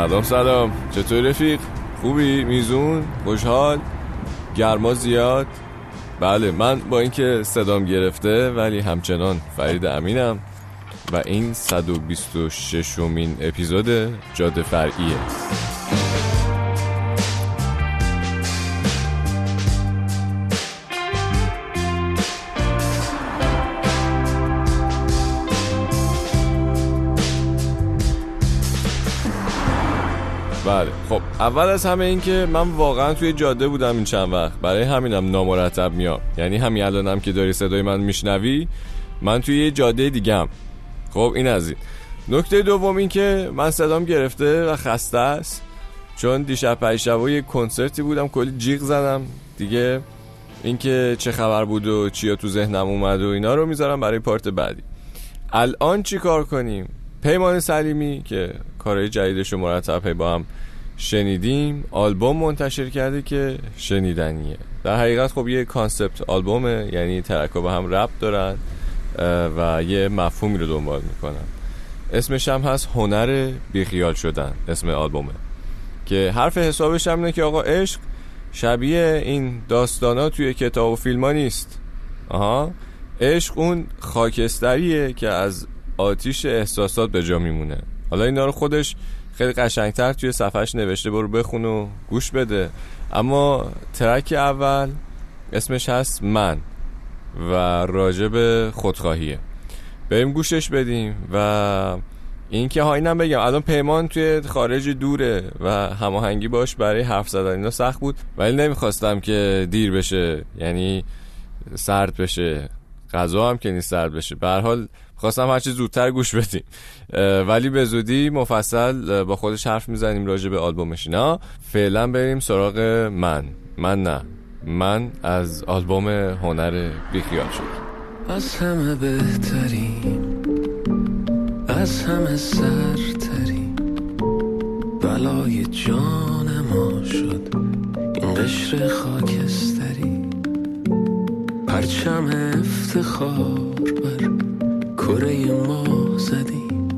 سلام سلام چطور رفیق؟ خوبی؟ میزون؟ خوشحال؟ گرما زیاد؟ بله من با اینکه صدام گرفته ولی همچنان فرید امینم. و این 126 امین اپیزود جاده فرعیه. خب اول از همه این که من واقعا توی جاده بودم این چند وقت. برای همینم نامرتب میام. یعنی همین الانم که داری صدای من میشنوی من توی یه جاده دیگم خب این از این. نکته دوم این که من صدام گرفته و خسته است. چون دیشب پریشب یه کنسرتی بودم کلی جیغ زدم. دیگه اینکه چه خبر بود و چیا تو ذهنم اومد و اینا رو می‌ذارم برای پارت بعدی. الان چی کار کنیم؟ پیمان سلیمی که کارهای جدیدش رو مرتب با هم شنیدیم. آلبوم منتشر کرده که شنیدنیه. در حقیقت خب یه concept album ه یعنی track ها با هم ربط دارن و یه مفهومی رو دنبال می‌کنن. اسمش هم هست هنر بیخیال شدن اسم آلبومه. که حرف حسابش هم اینه که آقا عشق شبیه این داستانا توی کتاب و فیلم ها نیست. آها؟ عشق اون خاکستریه که از آتیش احساسات به جا میمونه. حالا اینا رو خودش خیلی قشنگتر توی صفحش نوشته برو بخون و گوش بده. اما ترک اول اسمش هست من و راجب خودخواهیه. بریم گوشش بدیم و این که ها اینم بگم الان پیمان توی خارج دوره و هماهنگی باش برای حرف زدن. اینا سخت بود ولی نمی‌خواستم که دیر بشه یعنی سرد بشه. غذا هم که نیست سرد بشه. به حال خواستم هرچی زودتر گوش بدیم. ولی به زودی مفصل با خودش حرف می‌زنیم راجع به آلبومش اینا. فعلا بریم سراغ من. من نه. من از آلبوم هنر بیخیال شد. از همه بهترین از همه سرترین بلای جان ما شد. این قشر خاکستری. پرچم افتخار. کره ما زدیم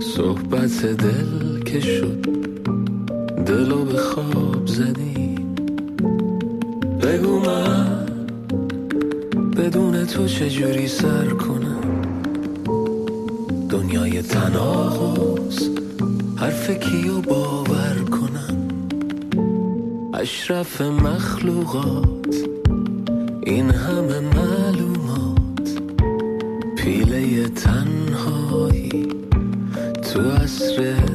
صحبت دل که شد دلو به خواب زدیم بگو من بدون تو چجوری سر کنم؟ دنیای تناقض حرف کیو باور کنم؟ اشرف مخلوقات این همه پیله تنهایی تو عصر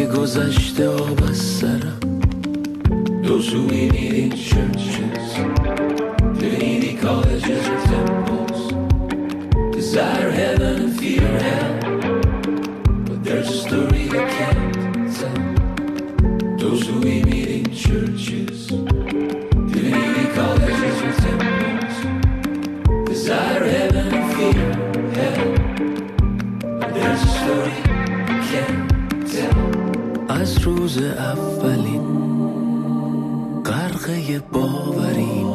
Those who devo passare Tu suivi di meet in colleges and temples Desire heaven and fear hell. But there's a story I can't tell. Those who we meet in churches we meet in colleges and temples Desire heaven and fear روز اولین غرقه باوریم.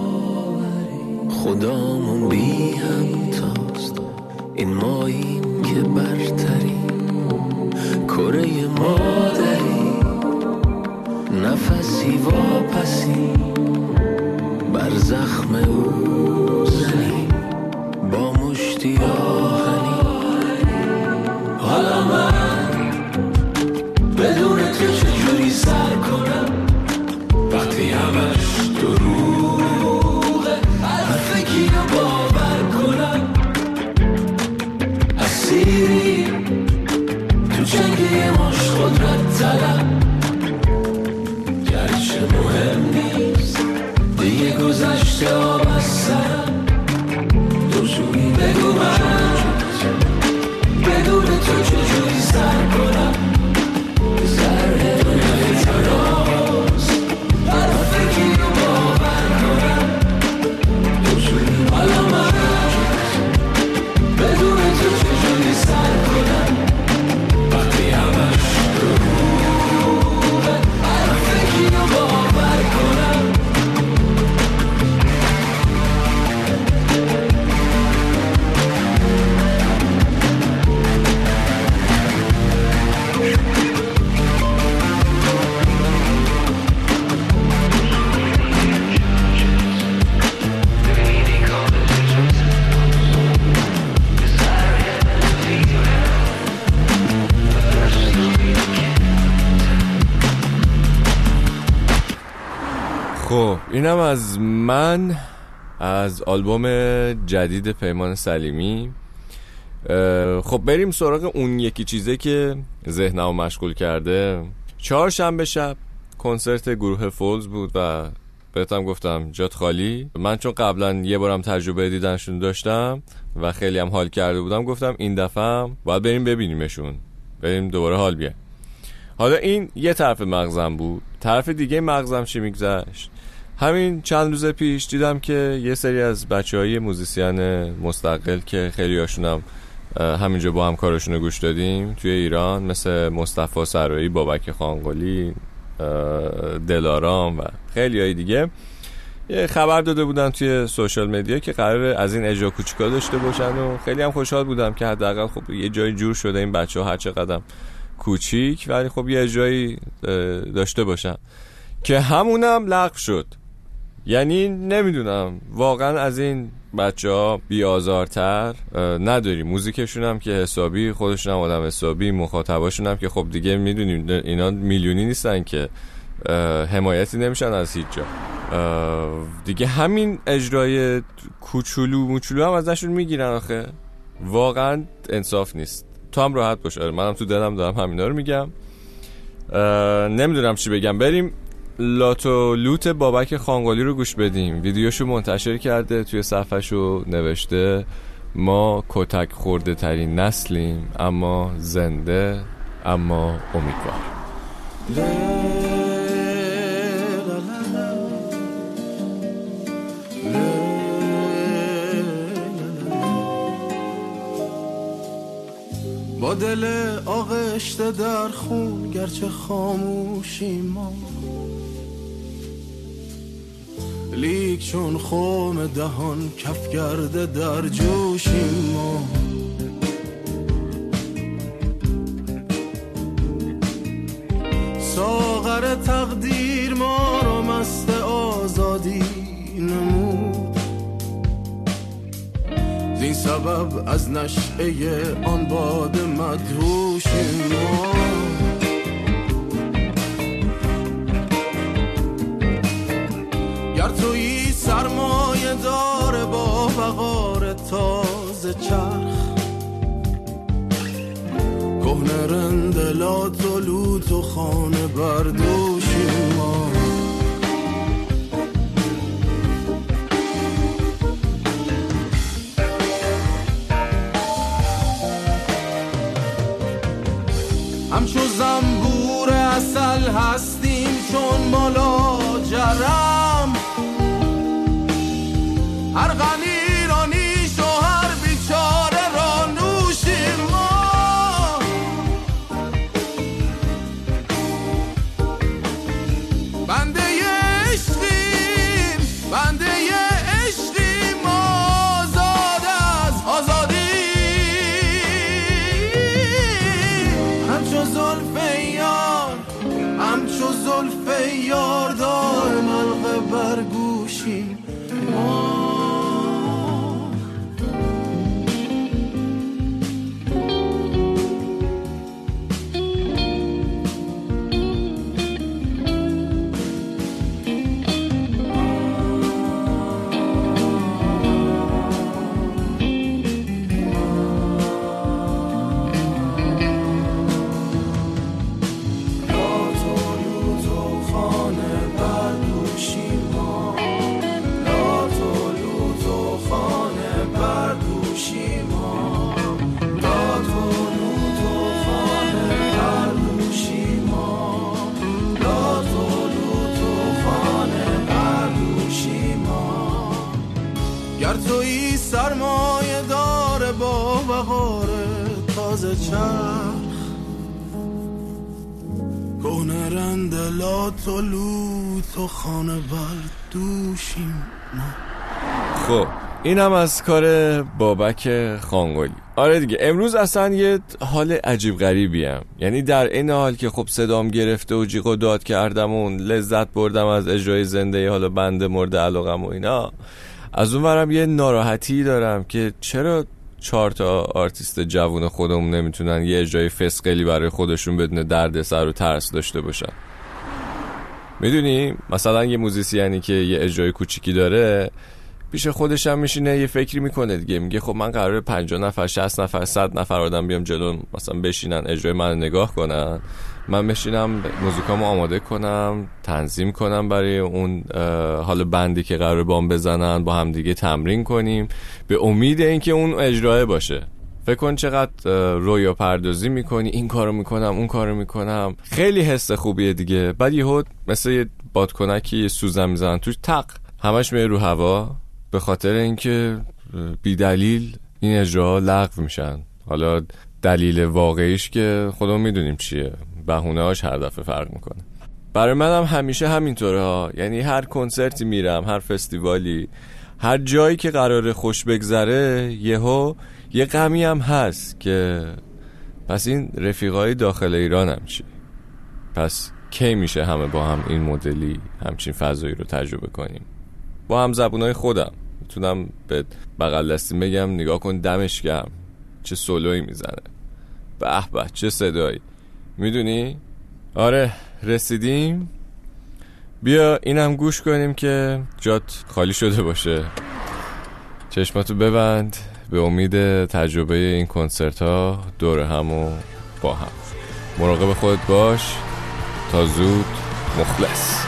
خدامون بی همتاست. این ماییم که برتریم. کره مادری. نفسی واپسی. بر زخم او زنیم. با مشتی все بستم تو جوری بگو من. بدون تو چجوری سر کنم؟ خب اینم از من از آلبوم جدید پیمان سلیمی. خب بریم سراغ اون یکی چیزه که ذهنمو مشغول کرده. چهارشنبه شب کنسرت گروه فولز بود و بهتم گفتم جات خالی؟ من چون قبلا یه بارم تجربه دیدنشون داشتم و خیلی هم حال کرده بودم گفتم این دفعه هم باید بریم ببینیمشون. بریم دوباره حال بیایم. حالا این یه طرف مغزم بود. طرف دیگه مغزم چی میگذشت؟ همین چند روز پیش دیدم که یه سری از بچه های موزیسین مستقل که خیلی هاشونم همینجا با هم کارشون رو گوش دادیم توی ایران مثل مصطفی سرایی بابک خانقلی دلارام و خیلی های دیگه. یه خبر داده بودن توی سوشال مدیا که قرار از این اجرا کوچیکا داشته باشن و خیلی هم خوشحال بودم که حداقل خب یه جای جور شده این بچه ها هر قدم کوچیک ولی خب یه اجرایی داشته باشن. که همونم لغو شد. یعنی نمی‌دونم. واقعا از این بچه ها بیازارتر نداری. موزیکشون هم که حسابی خودشون هم آدم حسابی مخاطباشون هم که خب دیگه می‌دونیم اینا میلیونی نیستن که حمایتی نمیشن از هیچ جا. دیگه همین اجرای کوچولو موچولو هم ازشون می‌گیرن آخه. واقعا انصاف نیست. تو هم راحت باش. آره منم تو دلم دارم همینا رو میگم. نمی‌دونم چی بگم. بریم لاتو لوت بابک خانگالی رو گوش بدیم. ویدیوشو منتشر کرده توی صفحشو نوشته ما کتک خورده ترین نسلیم اما زنده اما امیدوار. با دل آغشته در خون گرچه خاموشی ما لیک چون خوم دهان کف کرده در جوشیم ما. ساغر تقدیر ما رو مست آزادی نمود. زین سبب از نشعه آن باد مدهوشیم ما. داره با وقار تازه چرخ. کهنه رندلات و لوت و خانه بردوشی چرخ. کهنه رندلات و لوت و خانه دوشیم. خب اینم از کار بابک خانگولی آره دیگه امروز اصلا یه حال عجیب غریبی هم یعنی در این حال که خب صدام گرفته و جیغ داد کردم و لذت بردم از اجرای زنده حالا بنده مورد علاقم و اینا از اون ورم یه ناراحتی دارم که چرا چهار تا آرتیست جوون خودمون نمی‌تونن یه اجرای فسقلی برای خودشون بدون درد سر و ترس داشته باشن. می‌دونی؟ مثلا یه musician ی که یه اجرای کوچیکی داره پیش خودش هم میشینه یه فکری می‌کنه دیگه. میگه خب من قراره 50 نفر 60 نفر 100 نفر آدم بیان جلو مثلا بشینن اجرای من نگاه کنن. من بشینم موزیکامو آماده کنم تنظیم کنم برای اون حالا بندی که قراره باهام بزنن با هم دیگه تمرین کنیم. به امید اینکه اون اجرای باشه. فکر کن چقدر رویا پردازی می‌کنی. این کارو می‌کنم اون کارو می‌کنم. خیلی حس خوبیه دیگه. بعد یهو مثل یه بادکنکی سوزن می‌زنن. توش تق. همش میره رو هوا. به خاطر اینکه بی دلیل این اجراها لغو میشن. حالا دلیل واقعیش که خودمون می‌دونیم چیه. بهونه هاش هر دفعه فرق می‌کنه. برای منم هم همیشه همینطوره ها. یعنی هر کنسرتی میرم هر فستیوالی هر جایی که قراره خوش بگذره یهو یه غمی هم هست که پس این رفیقای داخل ایران هم چی؟ پس کی میشه همه با هم این مدلی همچین فضایی رو تجربه کنیم؟ با هم زبونای خودم. می‌تونم به بغل دستی بگم نگاه کن دمش گم چه سولوی می‌زنه. به به چه صدایی. می‌دونی؟ آره رسیدیم. بیا اینم گوش کنیم که جات خالی شده باشه. چشماتو ببند. به امید تجربه این کنسرت ها دور هم و با هم. مراقب خودت باش. تا زود مخلص.